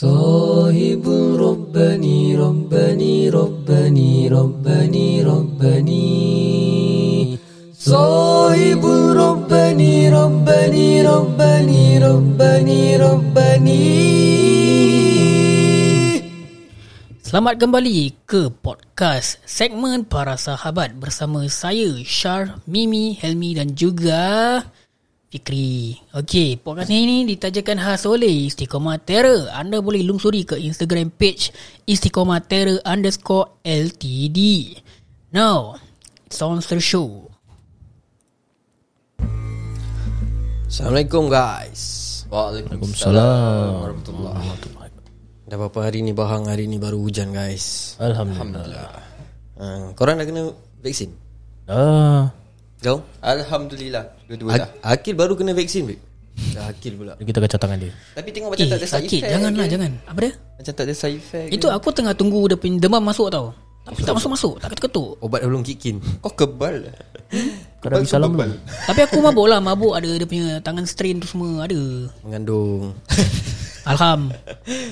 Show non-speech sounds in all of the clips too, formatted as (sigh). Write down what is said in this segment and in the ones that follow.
صاحب ربني ربني ربني ربني ربني صاحب ربني ربني ربني ربني ربني Selamat kembali ke podcast segmen para sahabat bersama saya Syar, Mimi, Helmi dan juga Fikri. Okey, podcast ini ditajakan khas oleh Istiqomah Terror. Anda boleh lungsuri ke Instagram page Istiqomah Terror underscore LTD. Now, it's on the show. Assalamualaikum guys Waalaikumsalam Warahmatullahi Dah berapa hari ni bahang Hari ni baru hujan guys Alhamdulillah. uh, Korang dah kena vaksin? Ah, Kau? Alhamdulillah Dua-dua dah Ak- Akil baru kena vaksin babe Dah Akil pula kita kacau tangan dia. Tapi tengok macam Eh, tak ada side sakit. effect Janganlah, ke? jangan. Apa dia? Macam tak ada side effect Itu aku tengah tunggu dia punya demam masuk tau. Tapi tak masuk-masuk. Tak ketuk-ketuk. Obat dah belum kick in Kau kebal Kau dah salam belum? Tapi aku mabuk lah. Mabuk ada dia punya tangan strain tu semua. Ada. Mengandung (laughs) Alham.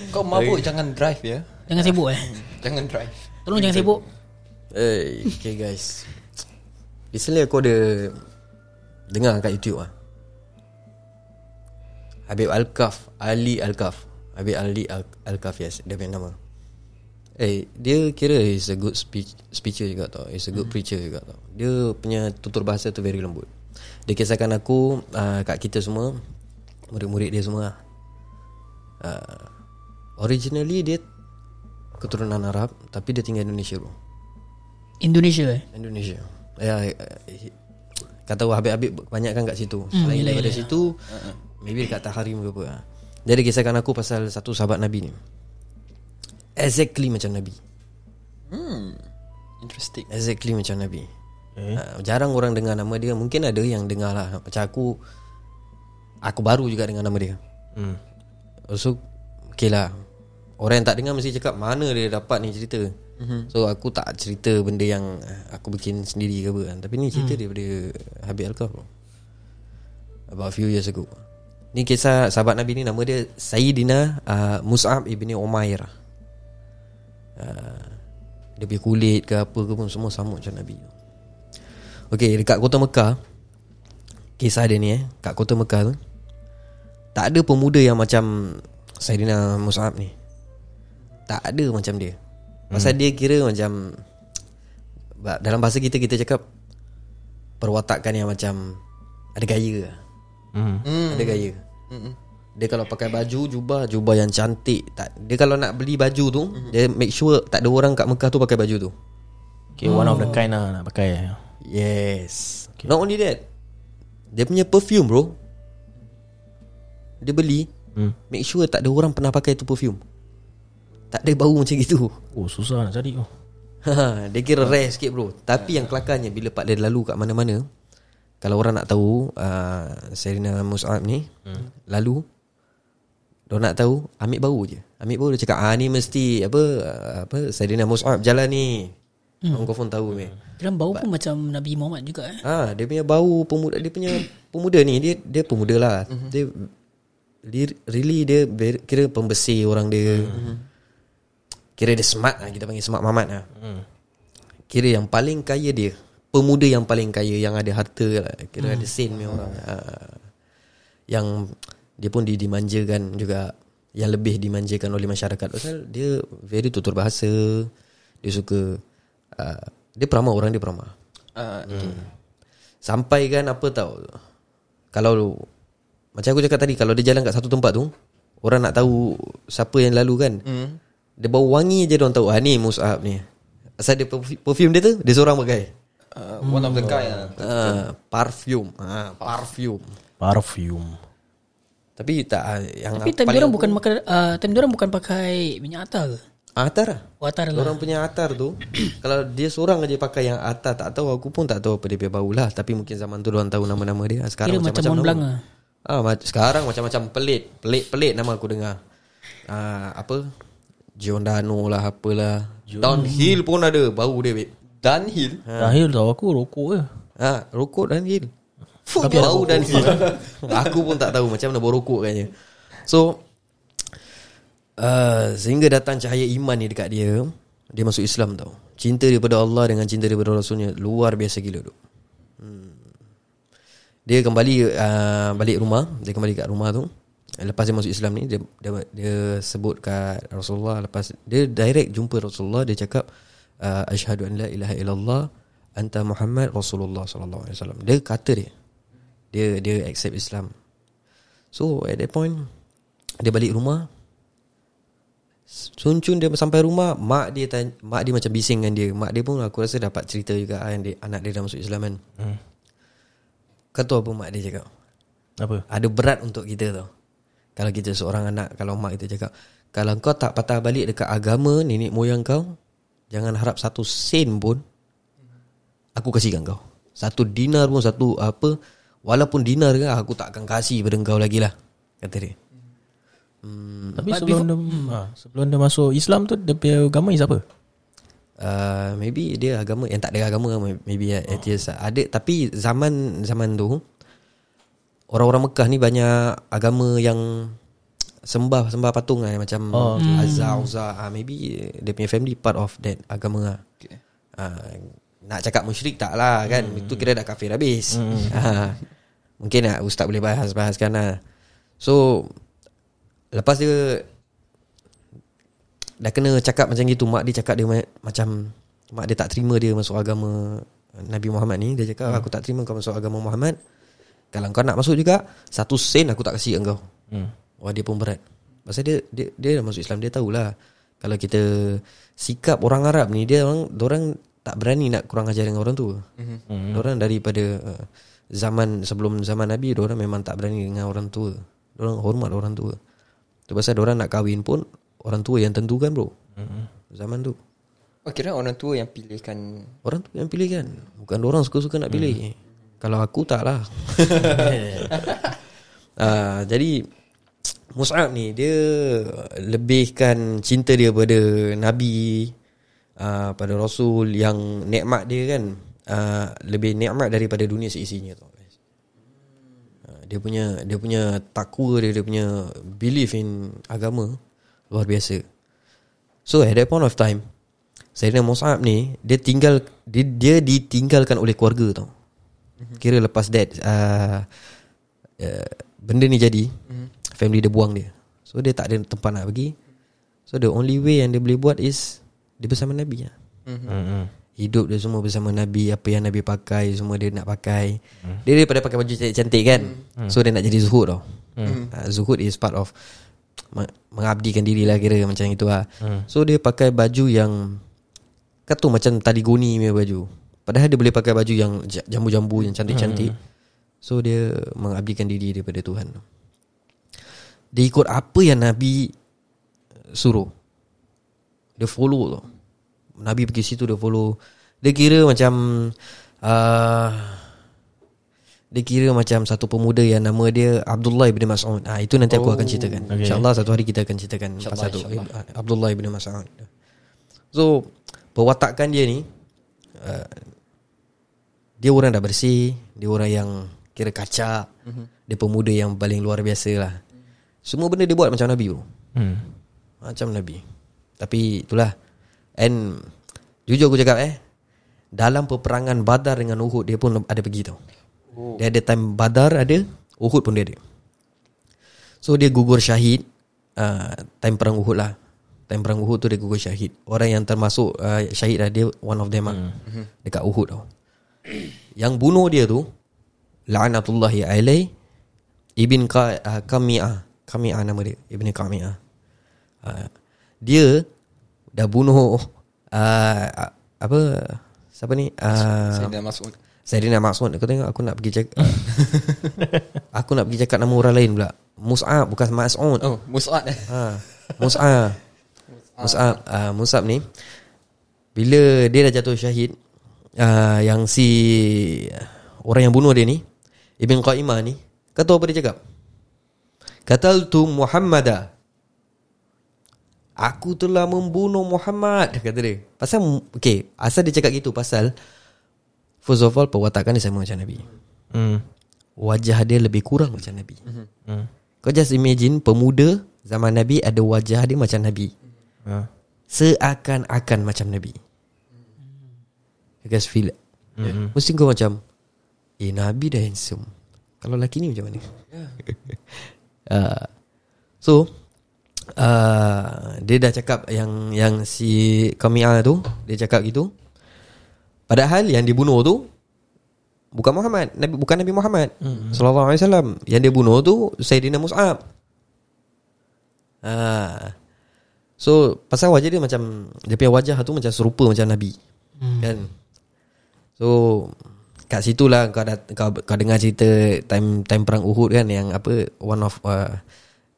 Kau mabuk jangan drive ya Jangan sibuk eh. Jangan drive Tolong jangan sibuk. Hey, okay guys Recently aku ada Dengar kat YouTube lah Habib Al-Kaf Ali Al-Kaf. Habib Ali Al- Al-Kaf yes Dia punya nama. Eh dia kira is a good speech, speaker juga tau. Is a good preacher juga tau. Dia punya tutur bahasa tu very lembut. Dia kisahkan aku uh, Kat kita semua Murid-murid dia semua uh, Originally dia Keturunan Arab Tapi dia tinggal Indonesia bro. Indonesia eh. Indonesia Ya eh, Kata Habib-Habib Kebanyakan kat situ. Selain yelah, daripada situ Maybe dekat Taharim ke apa lah. Dia ada kisahkan aku Pasal satu sahabat Nabi ni. Exactly macam Nabi. Interesting. Exactly macam Nabi. Eh? uh, Jarang orang dengar nama dia. Mungkin ada yang dengar lah. Macam aku Aku baru juga dengar nama dia. Hmm. So Okay lah. Orang yang tak dengar mesti cakap Mana dia dapat ni cerita mm-hmm. So aku tak cerita benda yang eh, Aku bikin sendiri ke apa kan. Tapi ni cerita mm. daripada Habib Al-Kaf bro. About a few years ago. Ni kisah sahabat Nabi ni. Nama dia Sayyidina uh, Mus'ab ibni Umair. Uh, Dia punya kulit ke apa ke pun Semua sama macam Nabi Okay dekat kota Mekah. Kisah dia ni eh Kat kota Mekah tu tak ada pemuda yang macam Saidina Mus'ab ni. Tak ada macam dia Pasal dia kira macam Dalam bahasa kita Kita cakap Perwatakan yang macam Ada gaya Hmm. hmm. Ada gaya hmm. Dia kalau pakai baju Jubah Jubah yang cantik tak, Dia kalau nak beli baju tu hmm. Dia make sure Tak ada orang kat Mekah tu Pakai baju tu Okay, one of the kind lah nak pakai. Yes okay. Not only that Dia punya perfume bro Dia beli Hmm. Make sure tak ada orang pernah pakai tu perfume Tak ada bau macam gitu Oh, susah nak cari. Oh. Ha, Dia kira rare sikit bro Tapi yang kelakarnya Bila pak dia lalu kat mana-mana Kalau orang nak tahu uh, Serena Mus'ab ni hmm. Lalu Dia nak tahu Ambil bau je Ambil bau dia cakap Ah ni mesti Apa apa Serena Mus'ab jalan ni hmm. Orang confirm tahu ni Dalam bau pun macam Nabi Muhammad juga eh. Ah, dia punya bau pemuda dia punya pemuda ni dia dia pemuda lah. Mm-hmm. Dia dia really dia ber, kira pembersih orang dia. Mm-hmm. Kira dia smart lah kita panggil smart mamat lah. Mm. Kira yang paling kaya dia, pemuda yang paling kaya yang ada harta lah. Kira mm. ada sen punya orang. Ah, yang dia pun di, dimanjakan juga yang lebih dimanjakan oleh masyarakat pasal dia very tutur bahasa. Dia suka uh, dia peramah orang dia peramah. uh, Sampai kan apa tau Kalau Macam aku cakap tadi Kalau dia jalan kat satu tempat tu Orang nak tahu Siapa yang lalu kan mm. Dia bau wangi je Diorang tahu Ah ni Mus'ab ni Asal dia perf- perfume dia tu Dia seorang pakai uh, One of the guy lah ah, Parfum ah, Parfum Parfum. Tapi tak ah, yang Tapi time orang aku- bukan makan uh, time orang bukan pakai minyak atar ke? Ah, Atar lah Oh, atar lah. Orang punya atar tu (clears throat) Kalau dia seorang aja pakai yang atar Tak tahu aku pun tak tahu Apa dia punya bau lah Tapi mungkin zaman tu Diorang tahu nama-nama dia Sekarang macam macam-macam nama. lah. Ah, mac- sekarang macam-macam pelit, pelit-pelit nama aku dengar. Ah, apa? Giordano lah apalah. Downhill pun ada bau dia, babe. Dunhill Dahil tahu aku rokok je. Ha, rokok Downhill. Tapi bau Downhill. (laughs) aku pun tak tahu macam mana bau rokok katnya. So uh, Sehingga datang cahaya iman ni dekat dia Dia masuk Islam tau Cinta daripada Allah dengan cinta daripada Rasulnya Luar biasa gila tu hmm. Dia kembali uh, balik rumah Dia kembali kat rumah tu Lepas dia masuk Islam ni Dia, dia, dia sebut kat Rasulullah Lepas dia direct jumpa Rasulullah Dia cakap uh, Ashhadu an la ilaha illallah Anta Muhammad Rasulullah sallallahu alaihi wasallam. Dia kata dia Dia dia accept Islam So at that point Dia balik rumah Suncun dia sampai rumah Mak dia tanya, Mak dia macam bising dengan dia Mak dia pun aku rasa dapat cerita juga kan dia, Anak dia dah masuk Islam kan Hmm. Kau tahu apa mak dia cakap Apa? Ada berat untuk kita tau Kalau kita seorang anak Kalau mak kita cakap Kalau kau tak patah balik dekat agama Nenek moyang kau Jangan harap satu sen pun Aku kasihkan kau Satu dinar pun Satu apa Walaupun dinar ke Aku tak akan kasih pada kau lagi lah Kata dia hmm, Tapi sebelum dia, ha, sebelum dia masuk Islam tu dia punya agama is apa? uh, Maybe dia agama Yang tak ada agama Maybe oh. atheist Ada Tapi zaman Zaman tu Orang-orang Mekah ni banyak Agama yang Sembah Sembah patung lah. Macam oh, okay. Azza Uzza uh, Maybe Dia punya family Part of that agama lah. Okay. uh, Nak cakap musyrik tak lah kan? Hmm. Itu kira dah kafir habis. Hmm. uh, (laughs) Mungkin lah Ustaz boleh bahas-bahaskan lah. So Lepas dia Dah kena cakap macam gitu Mak dia cakap dia ma- macam Mak dia tak terima dia masuk agama Nabi Muhammad ni. Dia cakap aku tak terima kau masuk agama Muhammad Kalau kau nak masuk juga Satu sen aku tak kasih kat kau. Hmm. Wah dia pun berat. Pasal dia dia, dia dah masuk Islam Dia tahulah. Kalau kita Sikap orang Arab ni Dia orang orang tak berani nak kurang ajar dengan orang tua mm-hmm. Orang daripada uh, Zaman sebelum zaman Nabi Orang memang tak berani dengan orang tua. Orang hormat orang tua. Tu pasal orang nak kahwin pun Orang tua yang tentukan bro. Mm-hmm. Zaman tu. Oh kira orang tua yang pilihkan. Orang tu yang pilih kan Bukan orang suka-suka nak pilih. hmm. Kalau aku tak lah uh, (laughs) Jadi Mus'ab ni Dia Lebihkan cinta dia pada Nabi uh, Pada Rasul Yang nikmat dia kan. Uh, Lebih nikmat daripada dunia seisinya tau uh, Dia punya Dia punya takwa dia Dia punya Belief in agama Luar biasa. So at that point of time Sayyidina Mus'ab ni Dia tinggal Dia, dia ditinggalkan oleh keluarga tau Kira lepas that uh, uh, Benda ni jadi Family dia buang dia. So dia tak ada tempat nak pergi. So the only way yang dia boleh buat is Dia bersama Nabi lah Hmm. Hidup dia semua bersama Nabi Apa yang Nabi pakai Semua dia nak pakai. Dia daripada pakai baju cantik-cantik kan? So dia nak jadi zuhud tau. Uh, Zuhud is part of me- Mengabdikan diri lah kira Macam itu lah So dia pakai baju yang Kata macam tadi guni punya baju Padahal dia boleh pakai baju yang ja- Jambu-jambu yang cantik-cantik. So dia Mengabdikan diri daripada Tuhan. Dia ikut apa yang Nabi Suruh. Dia follow tau Nabi pergi situ dia follow. Dia kira macam uh, Dia kira macam satu pemuda yang nama dia Abdullah bin Mas'ud. Ah, Itu nanti aku akan ceritakan. okay. InsyaAllah satu hari kita akan ceritakan InsyaAllah, Pasal tu. insyaAllah. Abdullah bin Mas'ud. So Perwatakan dia ni uh, Dia orang dah bersih Dia orang yang Kira kacak Dia pemuda yang paling luar biasa lah. Semua benda dia buat macam Nabi bro Hmm. macam Nabi. Tapi itulah. And Jujur aku cakap eh Dalam peperangan Badar dengan Uhud Dia pun ada pergi tau. Oh. Dia ada time Badar ada Uhud pun dia ada. So dia gugur syahid uh, Time perang Uhud lah. Time perang Uhud tu dia gugur syahid. Orang yang termasuk uh, syahid lah Dia one of them lah. Dekat Uhud tau (clears throat) Yang bunuh dia tu La'anatullahi alaih Ibn Ka, uh, Kami'ah Kami'ah nama dia Ibn Kami'ah. Uh, Dia Dah bunuh uh, Apa Siapa ni? Uh, Saya dah masuk Sayyidina Maksud Kau tengok aku nak pergi cakap (laughs) Aku nak pergi cakap nama orang lain pula. Mus'ab bukan Mas'ud. Oh Mus'ad eh ha, Mus'ab. Mus'ab uh, Mus'ab ni Bila dia dah jatuh syahid uh, Yang si Orang yang bunuh dia ni Ibn Qaimah ni Kau tahu apa dia cakap? Qataltu Muhammadah Aku telah membunuh Muhammad Kata dia. Pasal Okay Asal dia cakap gitu Pasal First of all Perwatakan dia sama macam Nabi. Hmm. Wajah dia lebih kurang macam Nabi. Hmm. Kau just imagine Pemuda Zaman Nabi ada wajah dia macam Nabi. Ha. Seakan-akan macam Nabi You guys feel it? Mm-hmm. Mesti kau macam Eh Nabi dah handsome. Kalau lelaki ni macam mana? Uh, (laughs) So uh, Dia dah cakap Yang yang si Kami'ah tu Dia cakap gitu. Padahal yang dibunuh tu Bukan Muhammad. Nabi Bukan Nabi Muhammad. Mm-hmm. Sallallahu alaihi wasallam. Yang dia bunuh tu Sayyidina Mus'ab. Ah. So Pasal wajah dia macam Dia punya wajah tu Macam serupa macam Nabi. Hmm. Kan So Kat situ lah kau, dat, kau, kau dengar cerita Time time perang Uhud kan Yang apa One of uh,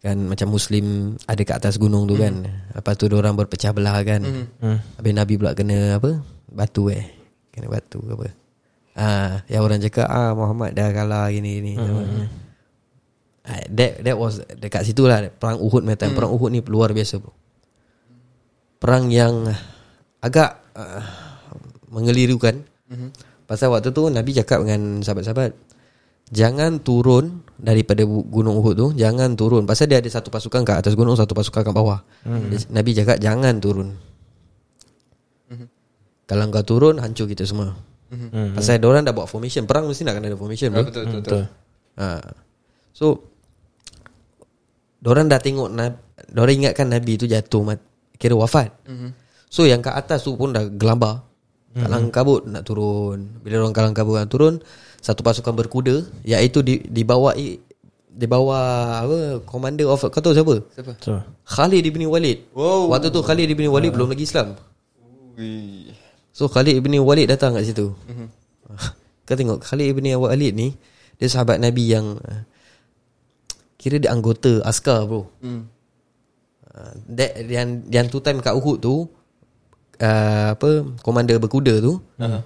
Kan macam Muslim Ada kat atas gunung tu kan Lepas tu orang berpecah belah kan Hmm. Habis Nabi pula kena apa Batu eh Kena batu ke apa Ah, yang orang cakap ah Muhammad dah kalah gini gini. Hmm. Ah, that that was dekat situ lah perang Uhud punya time. Perang Uhud ni luar biasa bro. Perang yang agak uh, mengelirukan. Pasal waktu tu Nabi cakap dengan sahabat-sahabat jangan turun daripada gunung Uhud tu, jangan turun. Pasal dia ada satu pasukan kat atas gunung, satu pasukan kat bawah. Dia- Nabi cakap jangan turun. Kalau kau turun hancur kita semua. Hmm. Pasal dia orang dah buat formation Perang mesti nak kena ada formation bro. Betul betul betul. Betul. ha. So Diorang dah tengok Diorang ingatkan Nabi tu jatuh mat, Kira wafat So yang kat atas tu pun dah gelambar Kalang kabut nak turun Bila orang kalang kabut nak turun Satu pasukan berkuda Iaitu di, di bawah Di bawah apa Commander of Kau tahu siapa? Siapa? So, Khalid ibn Walid Wow. Waktu tu Khalid ibn Walid belum lagi Islam Ui. So Khalid ibn Walid datang kat situ. Mm-hmm. (laughs) Kau tengok Khalid ibn Walid ni dia sahabat Nabi yang uh, kira dia anggota askar bro. Hmm. Uh, that, yang yang tu time kat Uhud tu uh, apa komander berkuda tu. Uh-huh.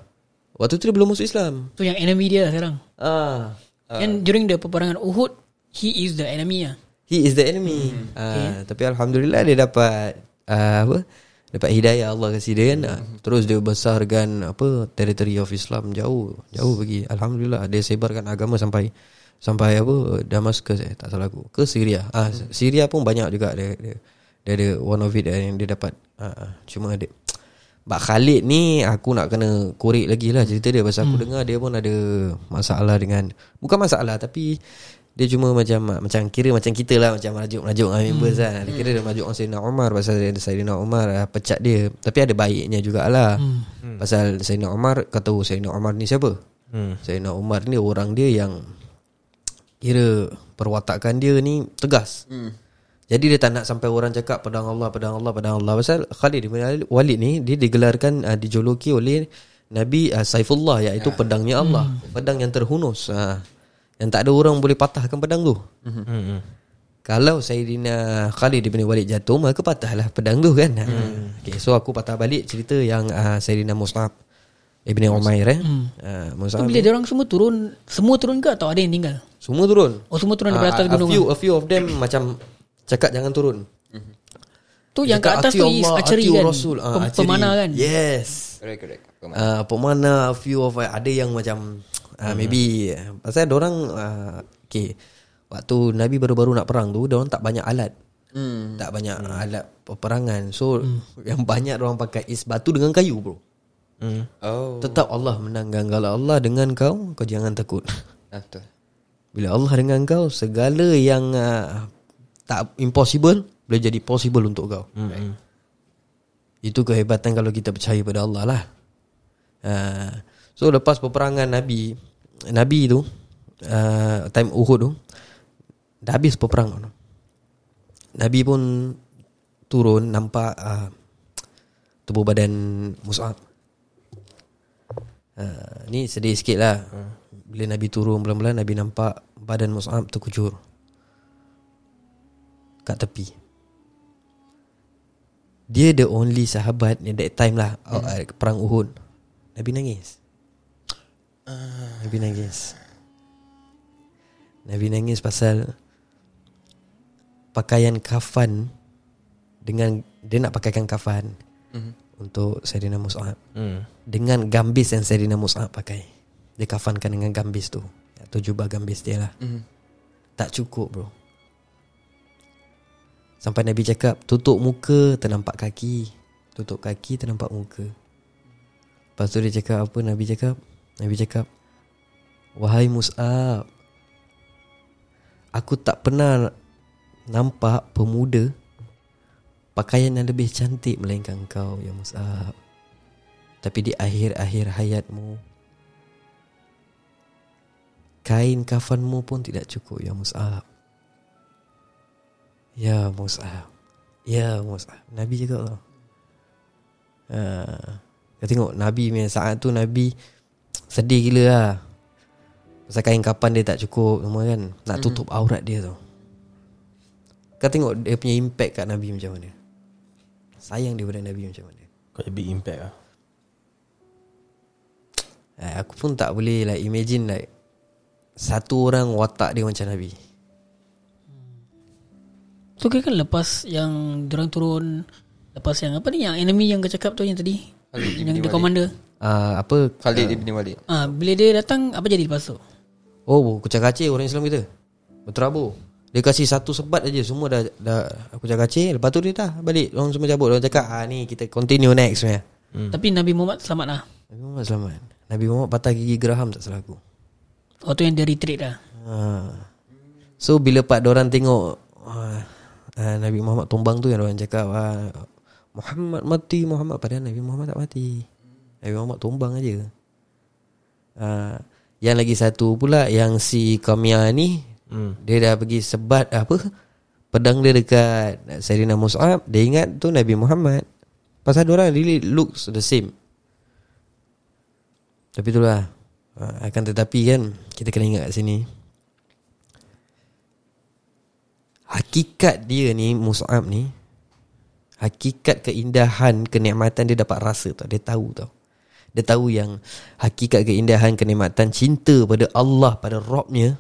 Waktu tu dia belum masuk Islam. Tu yang enemy dia lah sekarang Ah, And during the peperangan Uhud He is the enemy lah he is the enemy. Mm-hmm. Uh, tapi alhamdulillah dia dapat uh, apa? Dapat hidayah Allah kasih dia kan. Mm-hmm. Terus dia besarkan apa teritori of Islam jauh, jauh pergi. Alhamdulillah dia sebarkan agama sampai sampai apa Damascus eh tak salah aku. Ke Syria. Ah mm-hmm. Syria pun banyak juga dia dia, dia ada one of it yang dia dapat. Uh, cuma dia Mbak Khalid ni aku nak kena korek lagi lah cerita dia pasal aku dengar dia pun ada masalah dengan bukan masalah tapi dia cuma macam macam kira macam kita lah macam merajuk-merajuk dengan members kan. Dia kira dia merajuk dengan Sayyidina Umar pasal dia Sayyidina Umar uh, pecat dia. Tapi ada baiknya jugalah. Hmm. Pasal Sayyidina Umar kau tahu Sayyidina Umar ni siapa? hmm. Sayyidina Umar ni orang dia yang kira perwatakan dia ni tegas. Hmm. Jadi dia tak nak sampai orang cakap pedang Allah, pedang Allah, pedang Allah. Pasal Khalid bin Walid ni dia digelarkan uh, dijuluki oleh Nabi uh, Saifullah iaitu pedangnya Allah, pedang yang terhunus. Uh, yang tak ada orang boleh patahkan pedang tu. Hmm. Kalau Sayyidina Khalid bin Walid jatuh maka patahlah pedang tu kan. Hmm. Okay, so aku patah balik cerita yang uh, Sayyidina Mus'ab Ibn Umair eh. Hmm. Uh, bila dia orang semua turun Semua turun ke atau ada yang tinggal semua turun. Oh semua turun daripada Ah, atas a gunung few, lah. a few of them macam cakap jangan turun. Tu yang kat atas "Ati tu is Allah, ati kan Rasul. Ah, Pem-. Pemanah kan Yes. Correct correct. Pemanah. Uh, pemana a few of ada yang macam uh, maybe pasal orang uh, okay waktu Nabi baru-baru nak perang tu orang tak banyak alat. Hmm. Tak banyak alat peperangan. So yang banyak orang pakai is batu dengan kayu bro. Hmm. Oh. Tetap Allah menangkan kalau Allah dengan kau kau jangan takut. Ah, betul. Bila Allah dengan kau segala yang uh, tak impossible boleh jadi possible untuk kau. Hmm. Itu kehebatan kalau kita percaya pada Allah lah. Uh, so lepas peperangan Nabi, Nabi tu uh, time Uhud tu dah habis peperangan. Nabi pun turun nampak uh, tubuh badan Mus'ab. Uh, ni sedih sikit lah. Bila Nabi turun pelan-pelan Nabi nampak badan Mus'ab terkujur kat tepi. Dia the only sahabat at that time lah hmm. perang Uhud. Nabi nangis. Nabi nangis. Nabi nangis pasal pakaian kafan dengan dia nak pakaikan kafan Mhm. untuk Sayyidina Mus'ab Hmm. dengan gambis yang Sayyidina Mus'ab pakai. Dia kafankan dengan gambis tu atau jubah gambis dia lah. Mhm. Tak cukup bro Sampai Nabi cakap Tutup muka ternampak kaki. Tutup kaki ternampak muka. Lepas tu dia cakap apa? Nabi cakap Nabi cakap Wahai Mus'ab Aku tak pernah Nampak pemuda Pakaian yang lebih cantik Melainkan kau ya Mus'ab. Tapi di akhir-akhir hayatmu Kain kafanmu pun tidak cukup ya Mus'ab Ya Mus'ab Ya Mus'ab Nabi juga tau ha. Kau tengok Nabi punya saat tu Nabi Sedih gila lah. Pasal kain kapan dia tak cukup Semua kan. Nak tutup mm-hmm. aurat dia tau Kau tengok dia punya impact kat Nabi macam mana? Sayang dia pada Nabi macam mana? Quite a big impact lah. Eh, Aku pun tak boleh like imagine like Satu orang watak dia macam Nabi Tu kan lepas yang Diorang turun Lepas yang apa ni Yang enemy yang kau cakap tu Yang tadi? Khalid Yang dia Walid. commander? Uh, Apa? Khalid ibn Walid. Ah, Bila dia datang Apa jadi lepas tu? Oh kucak kacir orang Islam kita. Berterabur. Dia kasih satu sebat aja Semua dah, dah kucak kacir Lepas tu dia dah balik Orang semua cabut. Orang cakap ah, Ni kita continue next punya hmm. Tapi Nabi Muhammad selamat lah. Nabi Muhammad selamat. Nabi Muhammad patah gigi geraham tak salah aku. Oh tu yang dia retreat dah ha. So bila part orang tengok ah, ah, Nabi Muhammad tumbang tu Yang orang cakap ah, Muhammad mati Muhammad. Padahal Nabi Muhammad tak mati. Nabi Muhammad tumbang aja. Ah, Yang lagi satu pula Yang si Kamia ni hmm. Dia dah pergi sebat apa Pedang dia dekat Sayyidina Mus'ab. Dia ingat tu Nabi Muhammad. Pasal orang really looks the same. Tapi itulah. Ah, Akan tetapi kan Kita kena ingat kat sini Hakikat dia ni Mus'ab ni Hakikat keindahan Kenikmatan dia dapat rasa tau. Dia tahu tau. Dia tahu yang Hakikat keindahan Kenikmatan cinta pada Allah Pada Robnya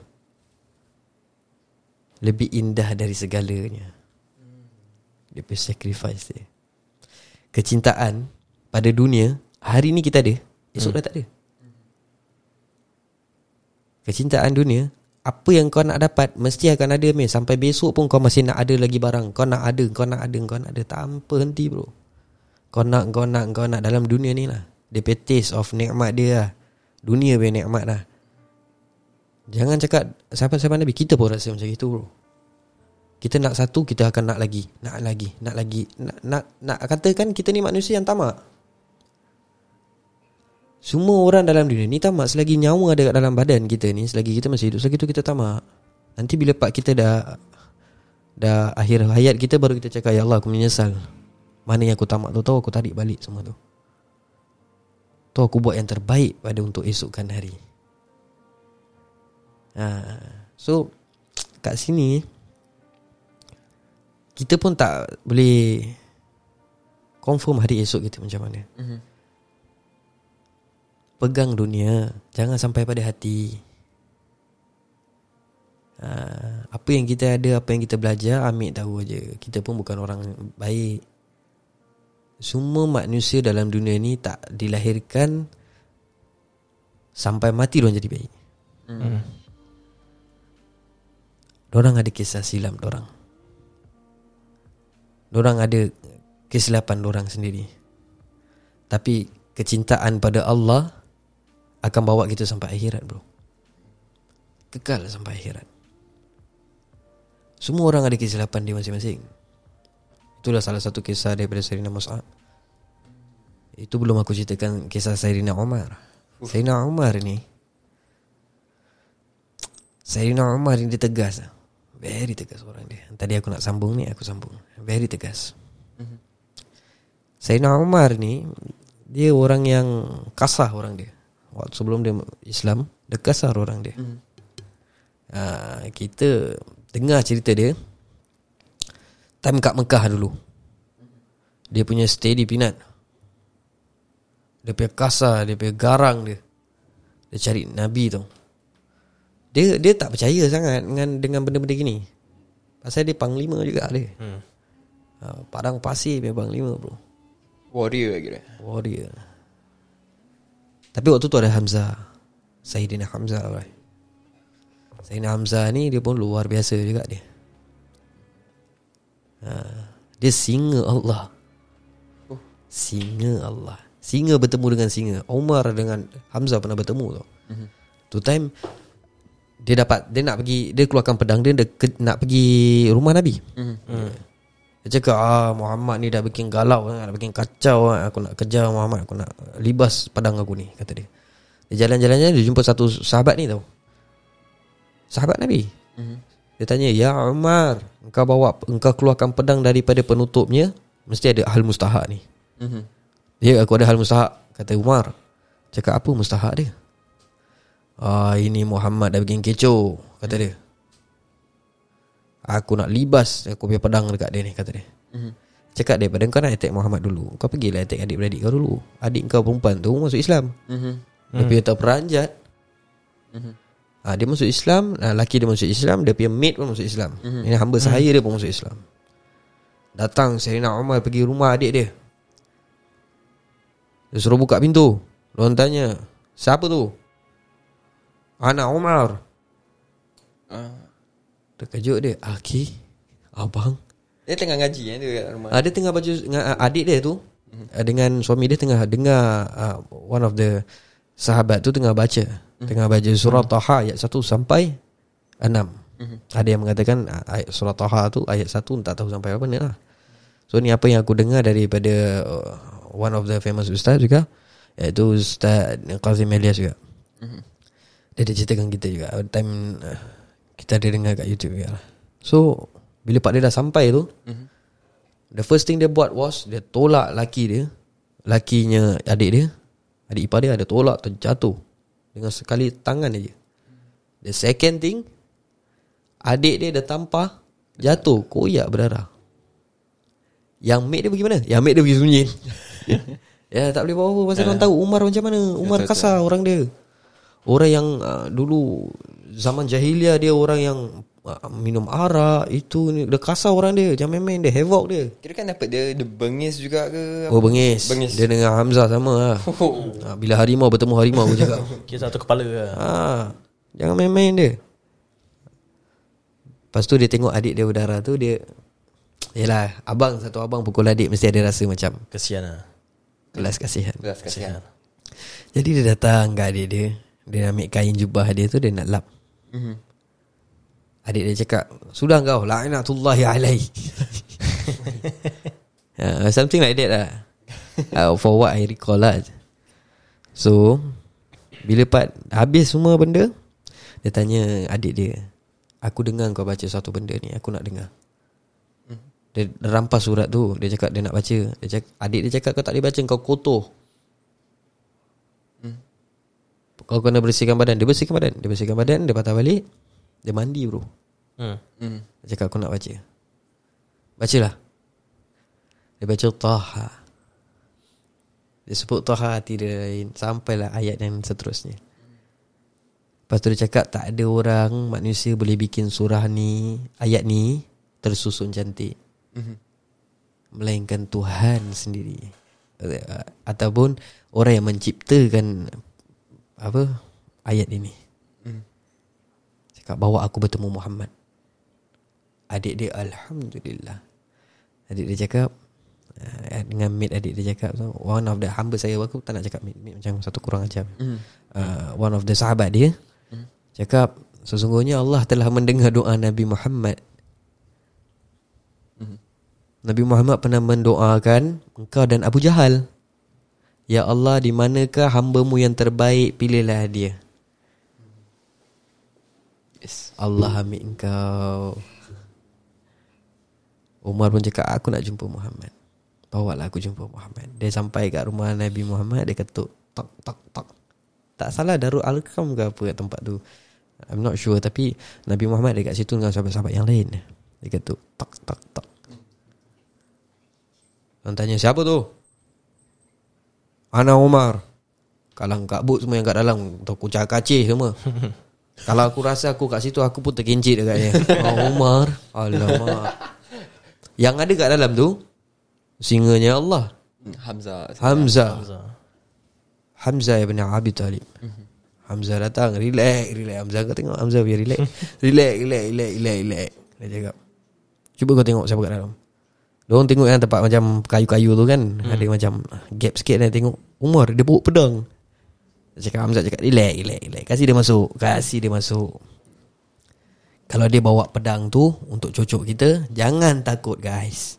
Lebih indah dari segalanya. Dia punya sacrifice dia. Kecintaan Pada dunia Hari ni kita ada Esok dah tak ada. Kecintaan dunia Apa yang kau nak dapat Mesti akan ada meh. Sampai besok pun kau masih nak ada lagi barang. Kau nak ada Kau nak ada Kau nak ada. Tanpa henti bro. Kau nak Kau nak Kau nak. Dalam dunia ni lah. Punya taste of nikmat dia lah. Dunia punya nikmat lah. Jangan cakap Sahabat-sahabat Nabi. Kita pun rasa macam itu bro. Kita nak satu Kita akan nak lagi. Nak lagi. Nak lagi. Nak, nak, nak. Katakan Kita ni manusia yang tamak semua orang dalam dunia ni tamak. Selagi nyawa ada kat dalam badan kita ni Selagi kita masih hidup Selagi tu kita tamak. Nanti bila part kita dah Dah akhir hayat kita Baru kita cakap Ya Allah aku menyesal Mana yang aku tamak tu? Tahu aku tarik balik semua tu. Tu aku buat yang terbaik Pada untuk esokkan hari. Ha. So Kat sini Kita pun tak boleh Confirm hari esok kita macam mana. Mhm. Pegang dunia Jangan sampai pada hati. Ha, Apa yang kita ada Apa yang kita belajar Ambil tahu aja. Kita pun bukan orang baik. Semua manusia dalam dunia ni Tak dilahirkan Sampai mati Diorang jadi baik. Hmm. Diorang ada kisah silam Diorang Diorang ada Kesilapan diorang sendiri. Tapi Kecintaan pada Allah Akan bawa kita sampai akhirat bro. Kekal sampai akhirat. Semua orang ada kesilapan dia masing-masing. Itulah salah satu kisah daripada Sayyidina Mus'ab. Itu belum aku ceritakan kisah Sayyidina Umar. Sayyidina Umar ni Sayyidina Umar ni dia tegas lah. Very tegas orang dia. Tadi aku nak sambung ni Aku sambung. Very tegas. Sayyidina Umar ni Dia orang yang Kasar orang dia Waktu sebelum dia Islam Dia kasar orang dia Mhm. ha, Kita Dengar cerita dia Time kat Mekah dulu Dia punya stay di Pinat Dia punya kasar Dia punya garang dia Dia cari Nabi tu dia dia tak percaya sangat dengan dengan benda-benda gini. Pasal dia panglima juga dia. Hmm. Ha, padang pasir punya panglima bro. Warrior lagi dah Warrior. Tapi waktu tu ada Hamzah. Sayyidina Hamzah right? Sayyidina Hamzah ni dia pun luar biasa juga dia. ha, Dia singa Allah Singa Allah Singa bertemu dengan singa Umar dengan Hamzah pernah bertemu tau mm-hmm. Tu time Dia dapat Dia nak pergi Dia keluarkan pedang dia, dia ke, Nak pergi rumah Nabi Mhm. Dia cakap ah, Muhammad ni dah bikin galau Dah bikin kacau ah. Aku nak kejar Muhammad Aku nak libas pedang aku ni Kata dia. Dia jalan-jalan Dia jumpa satu sahabat ni tau. Sahabat Nabi. Mhm. Dia tanya Ya Umar Engkau bawa Engkau keluarkan pedang daripada penutupnya Mesti ada hal mustahak ni. Mhm. Ya aku ada hal mustahak Kata Umar. Cakap apa mustahak dia? Ah ini Muhammad dah bikin kecoh Kata dia Aku nak libas Aku punya pedang dekat dia ni Kata dia. Mhm. Cakap daripada kau nak attack Muhammad dulu Kau pergilah attack adik-beradik kau dulu. Adik kau perempuan tu masuk Islam. Mhm. Dia punya terperanjat Mhm. ha, Dia masuk Islam ha, Laki dia masuk Islam Dia punya mate pun masuk Islam. Ini hamba sahaya dia pun masuk Islam. Datang Sayyidina Umar pergi rumah adik dia. Dia suruh buka pintu. Orang tanya Siapa tu? Anak Umar Ah. Terkejut dia Aki Abang Dia tengah ngaji eh dia kat rumah. Ah, dia tengah baju dengan ah, adik dia tu mm-hmm. dengan suami dia tengah dengar uh, one of the sahabat tu tengah baca. Mm-hmm. Tengah baca surah mm-hmm. Taha ayat 1 sampai 6. Mm-hmm. Ada yang mengatakan ayat surah Taha tu ayat 1 tak tahu sampai apa ni lah. So ni apa yang aku dengar daripada uh, one of the famous ustaz juga iaitu Ustaz Qazim Elias juga. Mm-hmm. Dia ada ceritakan kita juga time uh, kita ada dengar kat YouTube lah. So bila pak dia dah sampai tu Mhm. The first thing dia buat was Dia tolak laki dia Lakinya adik dia Adik ipar dia ada tolak terjatuh Dengan sekali tangan aja. The second thing Adik dia dah tampar Jatuh Koyak berdarah Yang mate dia pergi mana? Yang mate dia pergi sembunyi (laughs) Ya tak boleh bawa apa Pasal orang tahu Umar macam mana Umar kasar orang dia Orang yang uh, dulu Zaman jahiliah dia orang yang uh, Minum arak Itu ni Dia kasar orang dia Jangan main-main Dia havoc dia Kira kan dapat dia Dia bengis juga ke Oh bengis. Bengis. Dia dengan Hamzah sama lah (laughs) Oh. ha, Bila harimau bertemu harimau aku cakap (laughs) Kira satu kepala lah. ha, Jangan main-main dia Lepas tu dia tengok adik dia berdarah tu Dia Yelah Abang satu abang pukul adik Mesti ada rasa macam Kesian lah. Kelas kasihan Belas kasihan Jadi dia datang ke adik dia Dia ambil kain jubah dia tu Dia nak lap Mhm. Adik dia cakap Sudah kau La'inatullahi alaih. Uh, (laughs) Something like that lah. Uh, For what I recall lah. So Bila part Habis semua benda Dia tanya adik dia Aku dengar kau baca satu benda ni Aku nak dengar. Dia rampas surat tu Dia cakap dia nak baca. Dia cakap, Adik dia cakap kau tak boleh baca Kau kotor Kau kena bersihkan badan. Dia bersihkan badan. Dia bersihkan badan Dia patah balik Dia mandi bro. Hmm. Mhm. dia cakap aku nak baca. Bacalah. Dia baca Taha. Dia sebut Taha hati dia lain. Sampailah ayat yang seterusnya. Lepas tu dia cakap Tak ada orang manusia boleh bikin surah ni Ayat ni Tersusun cantik. Mhm. Melainkan Tuhan sendiri. Ataupun Orang yang menciptakan Apa? Ayat ini. Mhm. Cakap bawa aku bertemu Muhammad. Adik dia Alhamdulillah. Adik dia cakap uh, Dengan mate adik dia cakap so, One of the hamba saya Aku tak nak cakap mate, mate Macam satu kurang ajar. Mhm. uh, One of the sahabat dia Cakap Sesungguhnya Allah telah mendengar doa Nabi Muhammad. Nabi Muhammad pernah mendoakan Engkau dan Abu Jahal Ya Allah di manakah hambamu yang terbaik? Pilihlah dia. Yes Allah ambil engkau. Umar pun cakap Aku nak jumpa Muhammad. Bawalah aku jumpa Muhammad. Dia sampai kat rumah Nabi Muhammad Dia ketuk Tok tok tok. Tak salah Darul Al-Qam ke apa kat tempat tu. I'm not sure Tapi Nabi Muhammad dekat situ Dengan sahabat-sahabat yang lain. Dia ketuk Tok tok tok. Orang tanya siapa tu Ana Umar Kalang kabut semua yang kat dalam. Atau kucak kacih semua. (laughs) Kalau aku rasa aku kat situ Aku pun terkincit dekat dia. (laughs) Oh, Umar Alamak. Yang ada kat dalam tu Singanya Allah. Hamzah. Hamzah. Hamzah. Hamzah ibn Abi Talib. Hamzah datang Relax Relax. Hamzah kau tengok Hamzah biar relax. (laughs) Relax Relax Relax Relax Relax. Dia cakap Cuba kau tengok siapa kat dalam Diorang tengok yang tempat macam kayu-kayu tu kan hmm. Ada macam gap sikit Dia tengok Umar dia bawa pedang cakap Hamzah cakap Relax relax relax Kasih dia masuk Kasih dia masuk Kalau dia bawa pedang tu Untuk cocok kita Jangan takut guys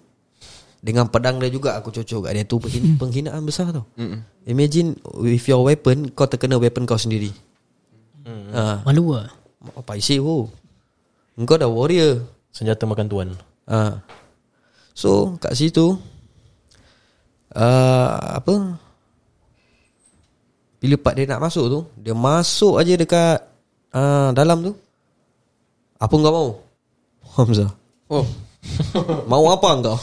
Dengan pedang dia juga Aku cocok kat dia tu penghin- Penghinaan besar tau Mm-mm. Imagine With your weapon Kau terkena weapon kau sendiri hmm. ha. Malu lah Apa isi oh. Engkau dah warrior Senjata makan tuan Ha. So kat situ uh, apa bila part dia nak masuk tu dia masuk aja dekat uh, dalam tu. Apa kau mau? Hamzah. Oh. (laughs) Mau apa kau?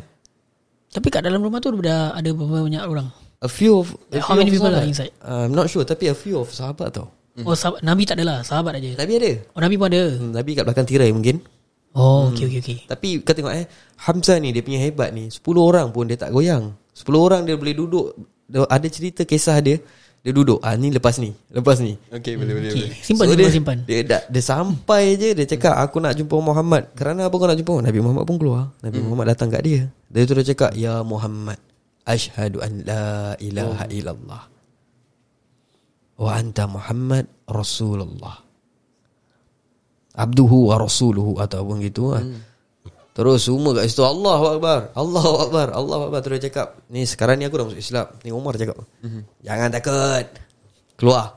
(laughs) Tapi kat dalam rumah tu Dah ada berapa banyak orang. A few of a How few many of people are inside? Uh, I'm not sure tapi a few of sahabat tau. Oh sahabat, Nabi tak adalah Sahabat aja Nabi ada. Oh Nabi pun ada. Hmm, Nabi kat belakang tirai mungkin Oh okay okay okay Tapi kau tengok eh Hamzah ni dia punya hebat ni. 10 orang pun dia tak goyang. 10 orang dia boleh duduk Dia- Ada cerita kisah dia Dia duduk. Ah ni lepas ni Lepas ni. Okay boleh boleh Okay boleh. Simpan So, simpan dia, simpan. Dia, dah, dia sampai je Dia cakap aku nak jumpa Muhammad. Kerana apa kau nak jumpa? Nabi Muhammad pun keluar. Nabi Hmm. Muhammad datang kat dia. Dia tu dia cakap Ya Muhammad Ashhadu an la ilaha Oh. illallah. Wa anta Muhammad Rasulullah Abduhu wa rasuluhu Ataupun gitu lah Terus semua kat situ Allahu Akbar Allahu Akbar Allahu Akbar. Terus cakap Ni sekarang ni aku dah masuk Islam. Ni Umar cakap. Jangan takut. Keluar.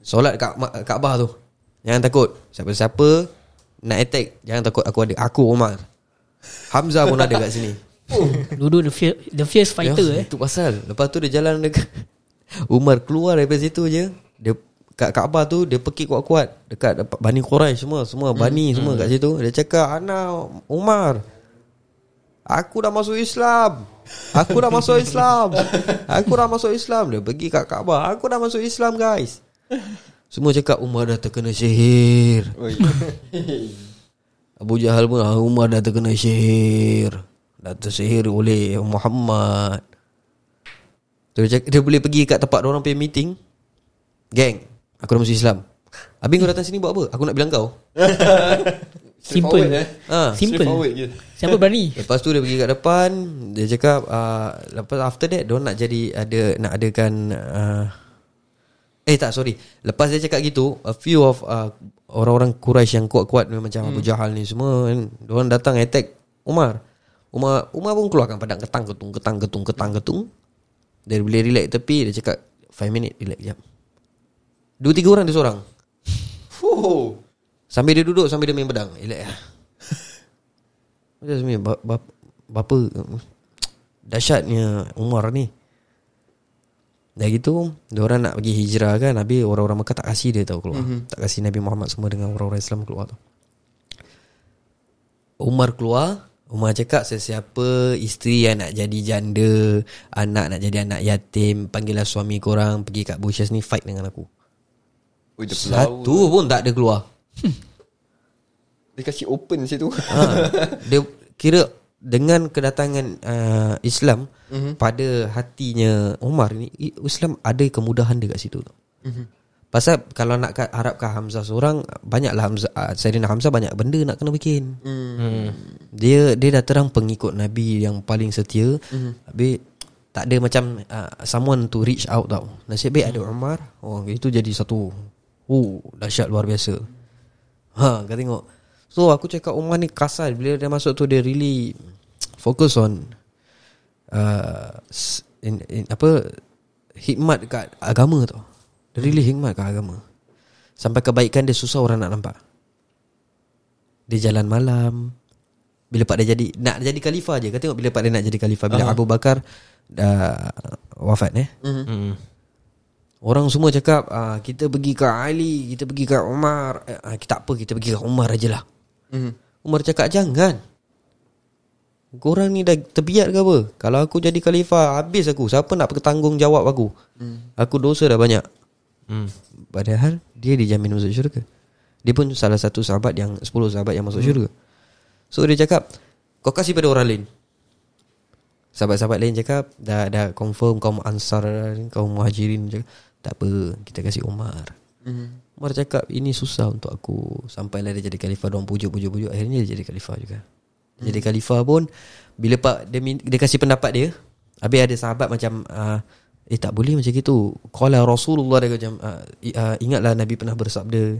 Solat kat Kaabah tu. Jangan takut. Siapa-siapa Nak attack Jangan takut aku ada Aku Umar. Hamzah pun ada kat sini. (laughs) Duduk the, fierce, the fierce fighter ya, eh. Itu pasal. Lepas tu dia jalan dekat Umar keluar daripada situ je Dia Kat Kaabah tu Dia pekik kuat-kuat. Dekat Bani Quraisy semua Semua Bani semua kat situ. Dia cakap Ana Umar Aku dah masuk Islam. Aku dah masuk Islam. Aku dah masuk Islam. Dia pergi kat Kaabah Aku dah masuk Islam guys. Semua cakap Umar dah terkena sihir. (laughs) Abu Jahal pun ah, Umar dah terkena sihir. Dah tersihir oleh Muhammad. Dia, cakap, dia boleh pergi kat tempat orang punya meeting. Gang Aku dah masuk Islam. Habis kau datang sini buat apa? Aku nak bilang kau. (laughs) Simple. Eh. ha. Simple. Siapa berani? Lepas tu dia pergi kat depan Dia cakap uh, Lepas after that Dia nak jadi ada Nak adakan uh, Eh tak sorry. Lepas dia cakap gitu A few of uh, Orang-orang Quraisy yang kuat-kuat Macam Abu Jahal ni semua kan Diorang datang attack Umar. Umar Umar pun keluarkan padang ketang ketung ketang ketung ketang ketung Dia boleh relax tepi Dia cakap 5 minit relax jap Dua tiga orang dia seorang. Fuh. Sambil dia duduk Sambil dia main pedang. Relax lah. (laughs) Macam sebenarnya bap, bap, Bapa Dahsyatnya Umar ni. Dah gitu Diorang nak pergi hijrah kan Habis orang-orang Mekah tak kasih dia tau keluar. Mm-hmm. Tak kasih Nabi Muhammad semua Dengan orang-orang Islam keluar tu Umar keluar Umar cakap sesiapa isteri yang nak jadi janda Anak nak jadi anak yatim Panggillah suami korang Pergi kat bushes ni Fight dengan aku Ui, dia Satu pun tak ada keluar Dia kasih open situ ha, Dia kira dengan kedatangan uh, Islam mm-hmm. pada hatinya Umar ni Islam ada kemudahan dia kat situ tu. Mm-hmm. Pasal kalau nak harapkan Hamzah seorang banyaklah Hamzah uh, Sayyidina Hamzah banyak benda nak kena bikin. Hmm. Dia dia dah terang pengikut Nabi yang paling setia. Mm-hmm. Habis tak ada macam uh, someone to reach out tau. Nasib baik ada Umar. Oh itu jadi satu oh dahsyat luar biasa. Ha kau tengok. So aku cakap Umar ni kasar bila dia masuk tu dia really focus on uh, in, in, apa hikmat kat agama tau. Dia really hikmat kat agama. Sampai kebaikan dia susah orang nak nampak. Dia jalan malam. Bila pak dia jadi nak jadi khalifah je. Kau tengok bila pak dia nak jadi khalifah bila uh-huh. Abu Bakar dah wafat eh. Hmm. Orang semua cakap ah, kita pergi ke Ali, kita pergi ke Umar. Eh, ah, kita apa kita pergi ke Umar aja lah. Hmm. Umar cakap jangan. Korang ni dah terbiat ke apa? Kalau aku jadi khalifah, habis aku. Siapa nak bertanggung jawab aku? Hmm. Aku dosa dah banyak. Hmm. Padahal dia dijamin masuk syurga. Dia pun salah satu sahabat yang 10 sahabat yang masuk syurga. So dia cakap, kau kasih pada orang lain. Sahabat-sahabat lain cakap, dah dah confirm kaum Ansar, kaum Muhajirin cakap, tak apa, kita kasih Umar. Hmm. Umar cakap, ini susah untuk aku. Sampailah dia jadi khalifah, diorang pujuk-pujuk-pujuk. Akhirnya dia jadi khalifah juga. Dia jadi khalifah pun bila pak dia dia kasih pendapat dia, habis ada sahabat macam uh, eh tak boleh macam gitu. Qala Rasulullah dia macam uh, uh, ingatlah Nabi pernah bersabda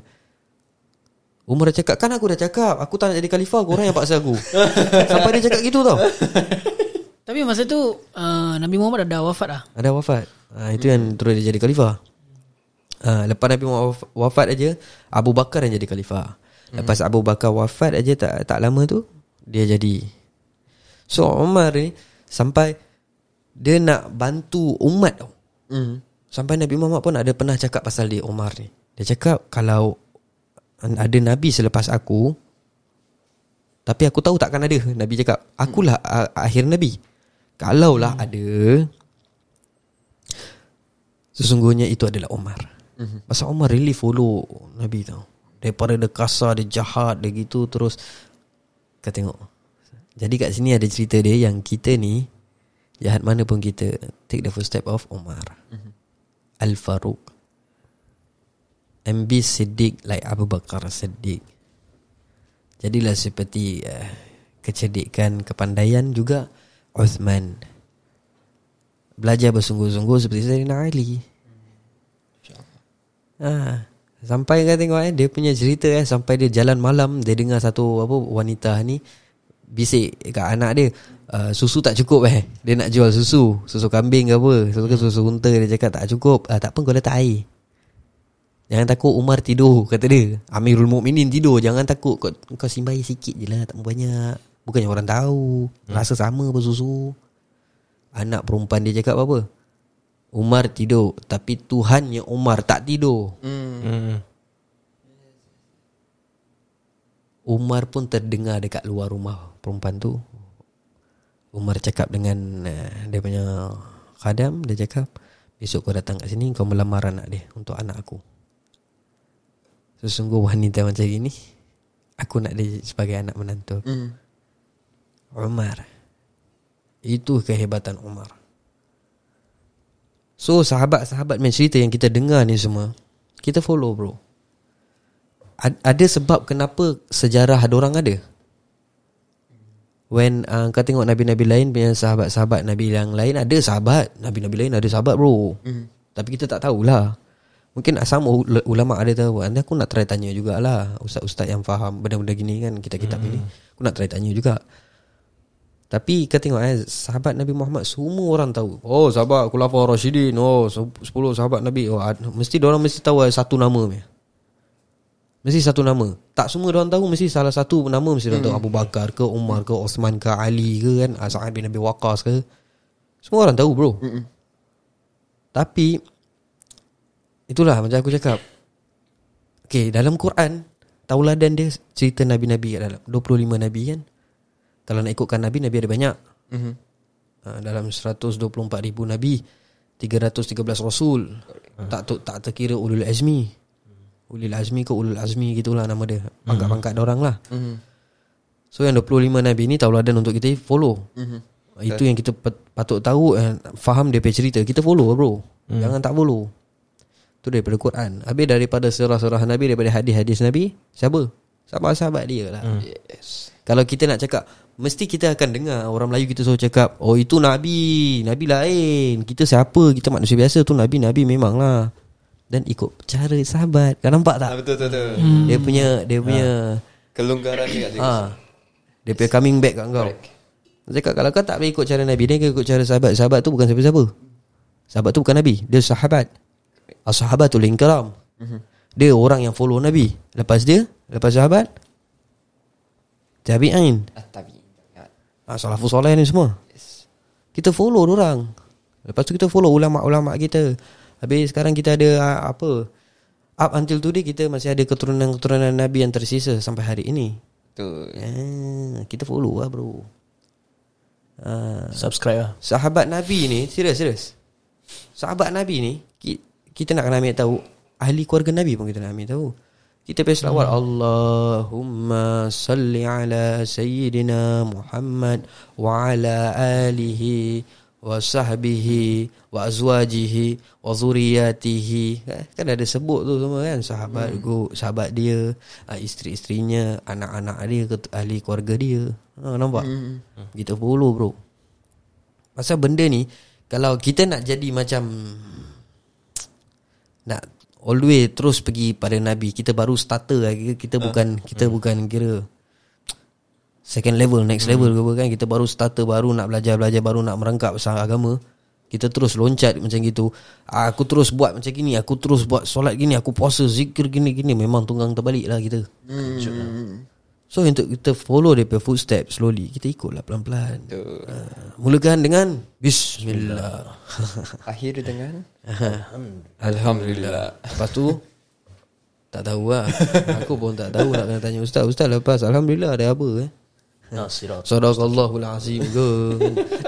Umar dah cakap Kan aku dah cakap Aku tak nak jadi khalifah Korang yang paksa aku (laughs) Sampai dia cakap gitu tau Tapi masa tu uh, Nabi Muhammad dah wafat lah Ada wafat ha, Itu yang terus dia jadi khalifah. Ha, Lepas Nabi Muhammad waf- wafat aja Abu Bakar yang jadi khalifah. Lepas Abu Bakar wafat aja tak tak lama tu Dia jadi. So Umar ni Sampai Dia nak bantu umat tau. Hmm. Sampai Nabi Muhammad pun ada pernah cakap pasal dia Umar ni. Dia cakap kalau Ada Nabi selepas aku Tapi aku tahu takkan ada Nabi cakap. Akulah a- akhir Nabi. Kalaulah ada Sesungguhnya itu adalah Umar Pasal Umar really follow Nabi tau. Daripada dia kasar Dia jahat Dia gitu terus. Kau tengok. Jadi kat sini ada cerita dia Yang kita ni Jahat mana pun kita Take the first step of Umar Al-Faruq. And be Siddiq Like Abu Bakar Siddiq. Jadilah seperti uh, Kecerdikan Kepandaian juga Uthman Belajar bersungguh-sungguh Seperti Sayyidina Ali. Ha, Sampai kau tengok eh Dia punya cerita eh Sampai dia jalan malam Dia dengar satu apa Wanita ni Bisik kat anak dia. Uh, Susu tak cukup eh. Dia nak jual susu Susu kambing ke apa. Susu, susu unta Dia cakap tak cukup. Uh, Tak apa kau letak air. Jangan takut Umar tidur Kata dia. Amirul Mukminin tidur Jangan takut. Kau, kau simbai sikit je lah Tak banyak. Bukannya orang tahu. Rasa sama apa susu Anak perempuan dia cakap apa? Umar tidur Tapi Tuhannya Umar tak tidur. Hmm. Umar pun terdengar dekat luar rumah perempuan tu. Umar cakap dengan uh, dia punya khadam Dia cakap Besok kau datang kat sini Kau melamar anak dia Untuk anak aku. Sesungguh wanita macam ini Aku nak dia sebagai anak menantu. Hmm. Umar Itu kehebatan Umar. So sahabat-sahabat main cerita yang kita dengar ni semua Kita follow bro. Ad- Ada sebab kenapa sejarah ada orang ada? When uh, kau tengok Nabi-Nabi lain punya sahabat-sahabat Nabi yang lain Ada sahabat. Nabi-Nabi lain ada sahabat bro. Hmm. Tapi kita tak tahulah. Mungkin sama ul- ulama ada tahu Nanti aku nak try tanya jugalah Ustaz-ustaz yang faham Benda-benda gini kan Kitab-kitab ini. Aku nak try tanya juga Tapi kau tengok eh Sahabat Nabi Muhammad Semua orang tahu. Oh sahabat Khulafah Rashidin Oh 10 sahabat Nabi. Oh, Mesti orang mesti tahu ada satu nama ni Mesti satu nama. Tak semua orang tahu Mesti salah satu nama Mesti orang tahu. Abu Bakar ke Umar ke Osman ke Ali ke kan? Ah, Sa'ad bin Nabi Waqas ke. Semua orang tahu bro. Mm-mm. tapi Itulah macam aku cakap. Okay dalam Quran Tauladan dia cerita Nabi-Nabi kat dalam 25 Nabi kan Kalau nak ikutkan Nabi Nabi ada banyak Mhm. ha, Dalam 124 ribu Nabi 313 Rasul tak, tu, tak terkira Ulul Azmi Ulul Azmi ke Ulul Azmi gitulah nama dia Pangkat-pangkat hmm. orang lah Mhm. So yang 25 Nabi ni tauladan untuk kita follow Mhm. Itu yang kita pat- patut tahu eh, Faham dia punya cerita Kita follow bro hmm. Jangan tak follow Itu daripada Quran Habis daripada surah-surah Nabi Daripada hadis-hadis Nabi Siapa? Sahabat-sahabat dia lah hmm. Yes. Kalau kita nak cakap Mesti kita akan dengar Orang Melayu kita selalu cakap Oh itu Nabi. Nabi lain. Kita siapa? Kita manusia biasa. Tu Nabi Nabi memang lah Dan ikut cara sahabat. Kau nampak tak? Ah, betul betul betul. Hmm. Dia punya Dia punya Kelonggaran dia kat situ. ha, Dia punya coming back kat kau. Correct. Dia cakap kalau kau tak boleh ikut cara Nabi Dia kena ikut cara sahabat. Sahabat tu bukan siapa-siapa. Sahabat tu bukan Nabi. Dia sahabat. As-sahabatul inkaram Mhm. Dia orang yang follow Nabi. Lepas dia Lepas sahabat Tabi'in. Ah, ah, Salafus soleh ni semua. Yes. Kita follow orang. Lepas tu kita follow ulama-ulama kita. Habis sekarang kita ada ah, Apa Up until today Kita masih ada keturunan-keturunan Nabi Yang tersisa Sampai hari ini. Betul. ah, Kita follow lah bro. Ah, Subscribe lah. Sahabat Nabi ni Serius serius. Sahabat Nabi ni ki- Kita nak kena ambil tahu. Ahli keluarga Nabi pun kita nak ambil tahu Kita pergi selawat Allahumma salli ala Sayyidina Muhammad Wa ala alihi wa sahbihi wa azwajihi wa zuriyatihi Eh, kan ada sebut tu semua kan sahabat hmm. sahabat dia ah, isteri-isterinya anak-anak dia ahli keluarga dia ha, nampak hmm. kita follow bro pasal benda ni kalau kita nak jadi macam nak all the way terus pergi pada nabi. Kita baru starter lagi. Kita bukan kita bukan kira second level next level ke apa kan. Kita baru starter baru nak belajar-belajar baru nak merangkap pasal agama. Kita terus loncat macam gitu. Aku terus buat macam gini aku terus buat solat gini aku puasa zikir gini gini memang tunggang terbalik lah kita so untuk kita follow dia punya footstep slowly kita ikutlah pelan-pelan. Betul. uh, mulakan dengan bismillah. (laughs) Akhir dengan? (laughs) Alhamdulillah. Lepas tu Tak tahu lah. Aku pun tak tahu Nak kena tanya Ustaz. Ustaz lepas Alhamdulillah ada apa eh? Sadaqallahul azim ke?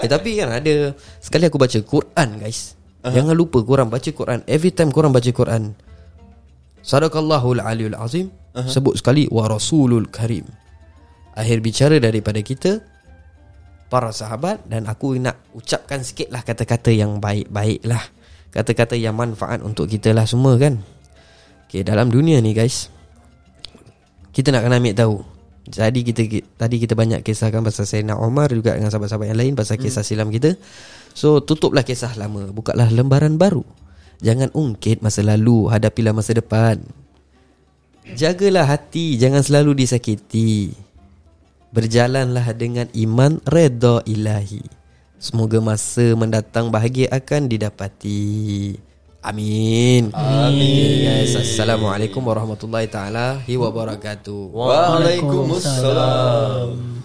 Eh tapi kan ada Sekali aku baca Quran guys. Uh-huh. Jangan lupa korang baca Quran. Every time korang baca Quran Sadaqallahul aliyul azim uh-huh. Sebut sekali Wa rasulul karim Akhir bicara daripada kita Para sahabat Dan aku nak ucapkan sikit lah Kata-kata yang baik-baik lah Kata-kata yang manfaat untuk kita lah semua kan Okay dalam dunia ni guys Kita nak kena ambil tahu jadi kita tadi kita banyak kisahkan pasal Sayyidina Omar juga dengan sahabat-sahabat yang lain pasal kisah silam kita. So tutuplah kisah lama, bukalah lembaran baru. Jangan ungkit masa lalu, hadapilah masa depan. Jagalah hati, jangan selalu disakiti. Berjalanlah dengan iman redha ilahi. Semoga masa mendatang bahagia akan didapati. Amin. Amin. Guys, Assalamualaikum warahmatullahi taala wabarakatuh. Waalaikumsalam.